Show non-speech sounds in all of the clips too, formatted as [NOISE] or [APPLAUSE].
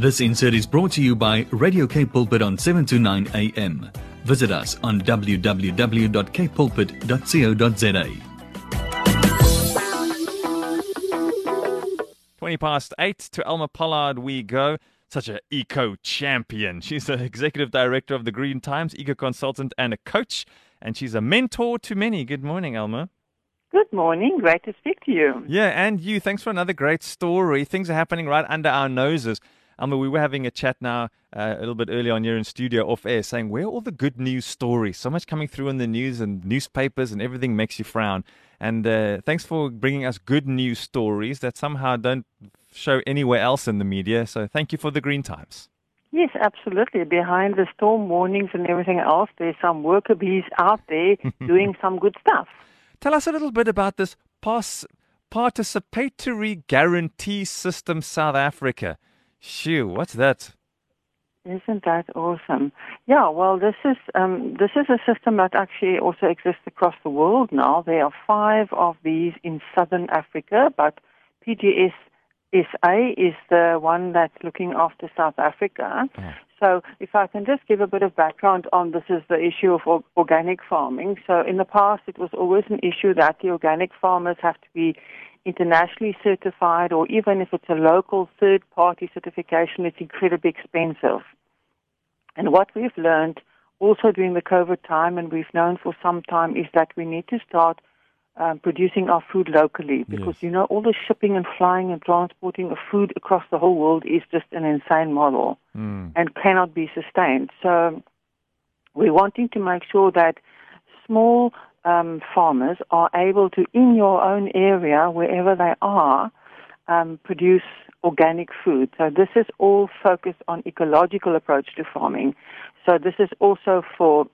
This insert is brought to you by Radio K Pulpit on 7 to 9 a.m. Visit us on www.kpulpit.co.za. 20 past 8 to Elma Pollard we go. Such an eco champion. She's the executive director of the Green Times, eco consultant, and a coach. And she's a mentor to many. Good morning, Elma. Good morning. Great to speak to you. Yeah, and you. Thanks for another great story. Things are happening right under our noses. Elma, we were having a chat now uh, a little bit earlier on here in studio off air saying, where are all the good news stories? So much coming through in the news and newspapers and everything makes you frown. And uh, thanks for bringing us good news stories that somehow don't show anywhere else in the media. So thank you for the Green Times. Yes, absolutely. Behind the storm warnings and everything else, there's some worker bees out there [LAUGHS] doing some good stuff. Tell us a little bit about this pass- participatory guarantee system South Africa. Shoo, what's that? Isn't that awesome? Yeah, well, this is um, this is a system that actually also exists across the world now. There are five of these in southern Africa, but PGS SA is the one that's looking after South Africa. Oh. So, if I can just give a bit of background on this, is the issue of organic farming. So, in the past, it was always an issue that the organic farmers have to be internationally certified, or even if it's a local third party certification, it's incredibly expensive. And what we've learned also during the COVID time, and we've known for some time, is that we need to start um, producing our food locally because yes. you know all the shipping and flying and transporting of food across the whole world is just an insane model mm. and cannot be sustained. So we're wanting to make sure that small um, farmers are able to, in your own area, wherever they are, um, produce organic food. So this is all focused on ecological approach to farming. So this is also for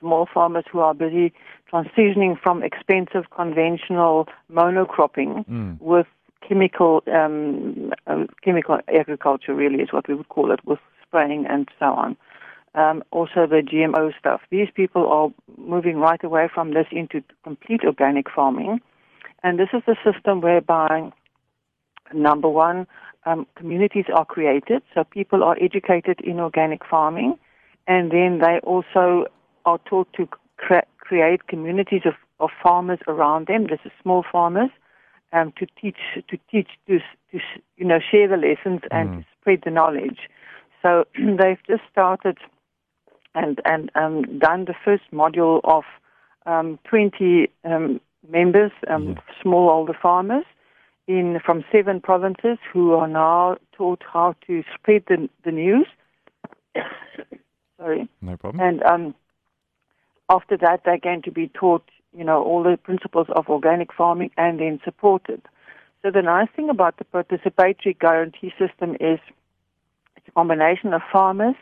small farmers who are busy transitioning from expensive conventional monocropping mm. with chemical um, uh, chemical agriculture really is what we would call it with spraying and so on um, also the GMO stuff. These people are moving right away from this into complete organic farming. And this is a system whereby, number one, um, communities are created, so people are educated in organic farming, and then they also are taught to cre- create communities of, of farmers around them. This is small farmers, um, to teach, to teach, to, to you know, share the lessons and mm. to spread the knowledge. So [CLEARS THROAT] they've just started and and um, done the first module of um, 20 um, members, um, yeah. smallholder farmers, in from seven provinces who are now taught how to spread the, the news. [COUGHS] Sorry. No problem. And um, after that, they're going to be taught, you know, all the principles of organic farming and then supported. So the nice thing about the participatory guarantee system is it's a combination of farmers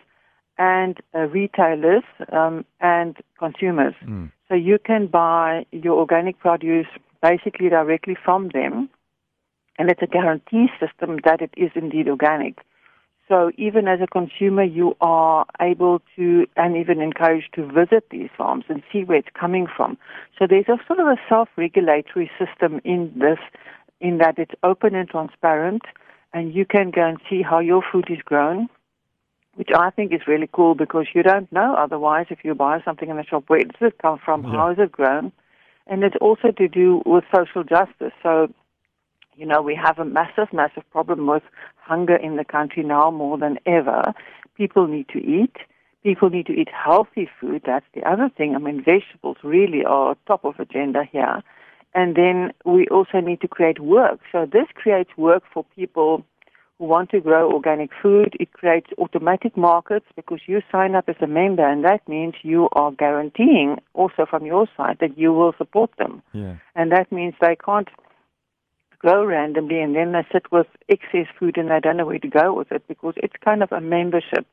and uh, retailers um, and consumers. Mm. So you can buy your organic produce basically directly from them, and it's a guarantee system that it is indeed organic. So even as a consumer, you are able to and even encouraged to visit these farms and see where it's coming from. So there's a sort of a self-regulatory system in this, in that it's open and transparent, and you can go and see how your food is grown which I think is really cool because you don't know otherwise if you buy something in the shop where does it come from, yeah. how is it grown, and it's also to do with social justice. So, you know, we have a massive, massive problem with hunger in the country now more than ever. People need to eat. People need to eat healthy food. That's the other thing. I mean, vegetables really are top of agenda here. And then we also need to create work. So this creates work for people who want to grow organic food. It creates automatic markets because you sign up as a member, and that means you are guaranteeing also from your side that you will support them. Yeah. And that means they can't grow randomly and then they sit with excess food and they don't know where to go with it because it's kind of a membership.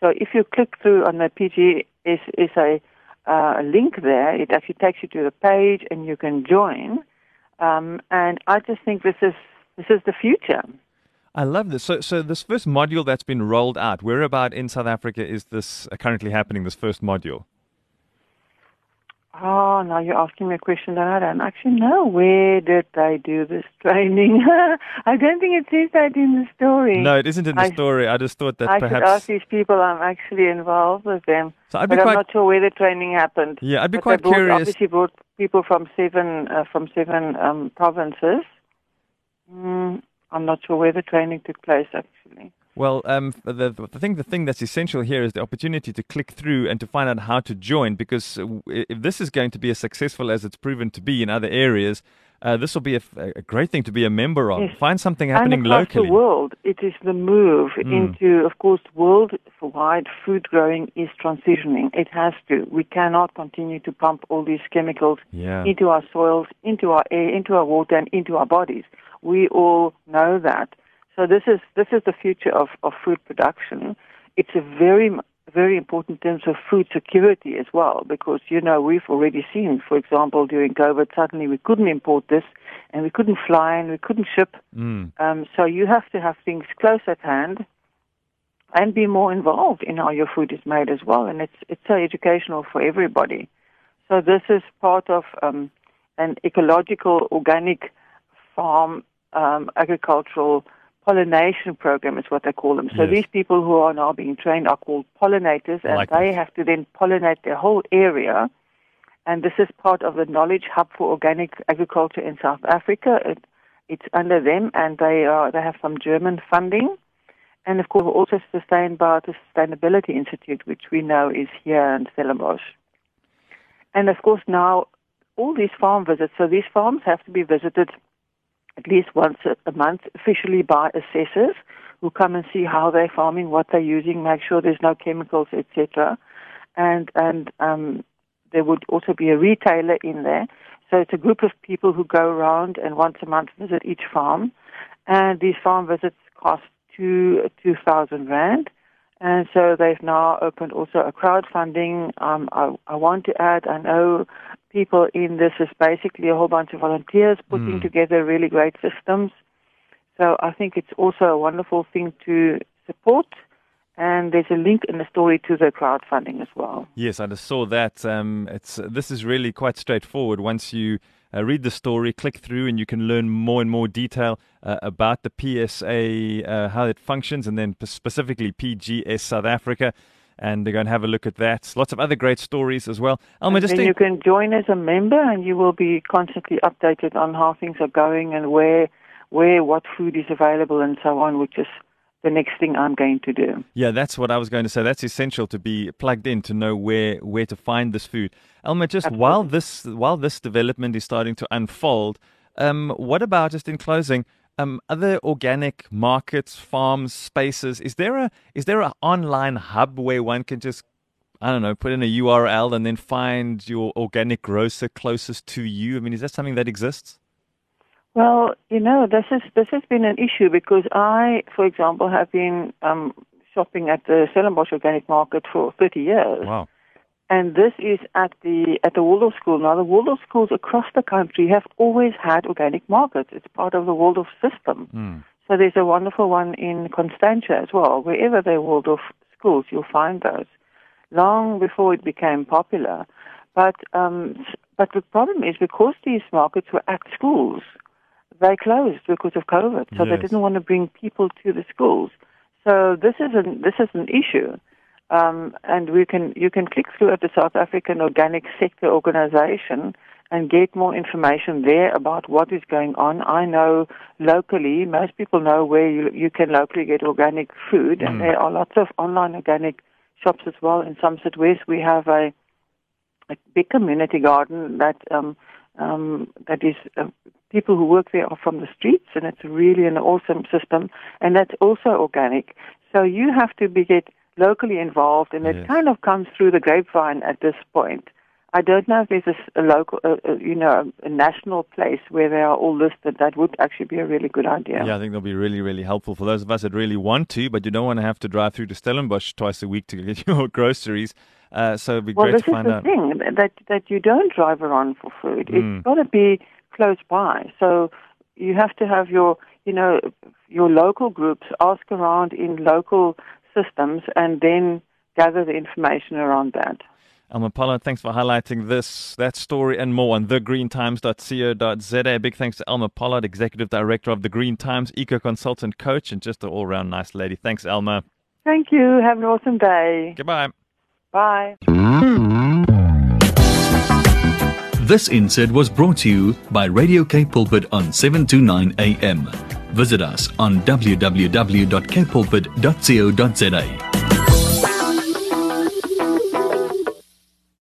So if you click through on the PGS is a uh, link there, it actually takes you to the page and you can join. Um, and I just think this is this is the future. I love this. So, so this first module that's been rolled out, where about in South Africa is this currently happening? This first module. Oh, now you're asking me a question that I don't actually know. Where did they do this training? [LAUGHS] I don't think it says that in the story. No, it isn't in the I- story. I just thought that I should perhaps. ask these people. I'm actually involved with them, So I'd be but I'm quite. not sure where the training happened. Yeah, I'd be But quite brought, curious. Obviously, brought people from seven uh, from seven um, provinces. Mm, I'm not sure where the training took place actually. Well, um, the, the thing the thing that's essential here is the opportunity to click through and to find out how to join. Because if this is going to be as successful as it's proven to be in other areas, uh, this will be a great thing to be a member of. Yes. Find something happening and across locally. the world, it is the move Mm. into, of course, worldwide food growing is transitioning. It has to. We cannot continue to pump all these chemicals Yeah. into our soils, into our air, into our water, and into our bodies. We all know that. So this is this is the future of, of food production. It's a very very important in terms of food security as well, because you know we've already seen, for example, during COVID, suddenly we couldn't import this, and we couldn't fly, and we couldn't ship. Mm. Um, so you have to have things close at hand, and be more involved in how your food is made as well. And it's it's so educational for everybody. So this is part of um, an ecological organic farm um, agricultural pollination program is what they call them. So Yes. these people who are now being trained are called pollinators, and like they this. have to then pollinate their whole area. And this is part of the Knowledge Hub for Organic Agriculture in South Africa. It, it's under them, and they are they have some German funding, and of course also sustained by the Sustainability Institute, which we know is here in Stellenbosch. And of course now all these farm visits. So these farms have to be visited at least once a, month officially by assessors who come and see how they're farming, what they're using, make sure there's no chemicals, etc. And and um, there would also be a retailer in there. So it's a group of people who go around and once a month visit each farm. And these farm visits cost two two thousand rand. And so they've now opened also a crowdfunding. Um, I, I want to add, I know people in this is basically a whole bunch of volunteers putting Mm. together really great systems. So I think it's also a wonderful thing to support. And there's a link in the story to the crowdfunding as well. Yes, I just saw that. Um, it's this is really quite straightforward. Once you uh, read the story, click through, and you can learn more and more detail uh, about the PSA, uh, how it functions, and then specifically PGS South Africa. And they're going to have a look at that. Lots of other great stories as well. Elma, And just think, you can join as a member, and you will be constantly updated on how things are going and where, where what food is available and so on, which is the next thing I'm going to do. yeah, that's what I was going to say. That's essential to be plugged in to know where where to find this food. Elma, just while this while this development is starting to unfold, um, what about just in closing? Um, other organic markets, farms, spaces. Is there a is there an online hub where one can just I don't know put in a URL and then find your organic grocer closest to you? I mean, is that something that exists? Well, you know, this is this has been an issue because I, for example, have been um, shopping at the Stellenbosch Organic Market for 30 years. Wow. And this is at the at the Waldorf School. Now, the Waldorf schools across the country have always had organic markets. It's part of the Waldorf system. Mm. So there's a wonderful one in Constantia as well. Wherever there are Waldorf schools, you'll find those. Long before it became popular, but um, but the problem is because these markets were at schools, they closed because of COVID. So they didn't want to bring people to the schools. So this is an this is an issue. Um, and we can you can click through at the South African Organic Sector Organization and get more information there about what is going on. I know locally, most people know where you, you can locally get organic food, and Mm. there are lots of online organic shops as well. In Somerset West, we have a, a big community garden that um, um, that is uh, people who work there are from the streets, and it's really an awesome system, and that's also organic. So you have to be get locally involved, and Yes. it kind of comes through the grapevine at this point. I don't know if there's a, a local, uh, uh, you know, a national place where they are all listed. That would actually be a really good idea. Yeah, I think they'll be really, really helpful for those of us that really want to, but you don't want to have to drive through to Stellenbosch twice a week to get [LAUGHS] your groceries. Uh, so it'd be Well, great this to is find the out. thing that that you don't drive around for food. Mm. It's got to be close by. So you have to have your, you know, your local groups ask around in local systems and then gather the information around that. Elma Pollard, thanks for highlighting this, that story, and more on thegreentimes.co.za. Big thanks to Elma Pollard, Executive Director of the Green Times, Eco Consultant Coach, and just an all round nice lady. Thanks, Elma. Thank you. Have an awesome day. Goodbye. Bye. This insert was brought to you by Radio K Pulpit on 729 AM. Visit us on www.kpulpit.co.za.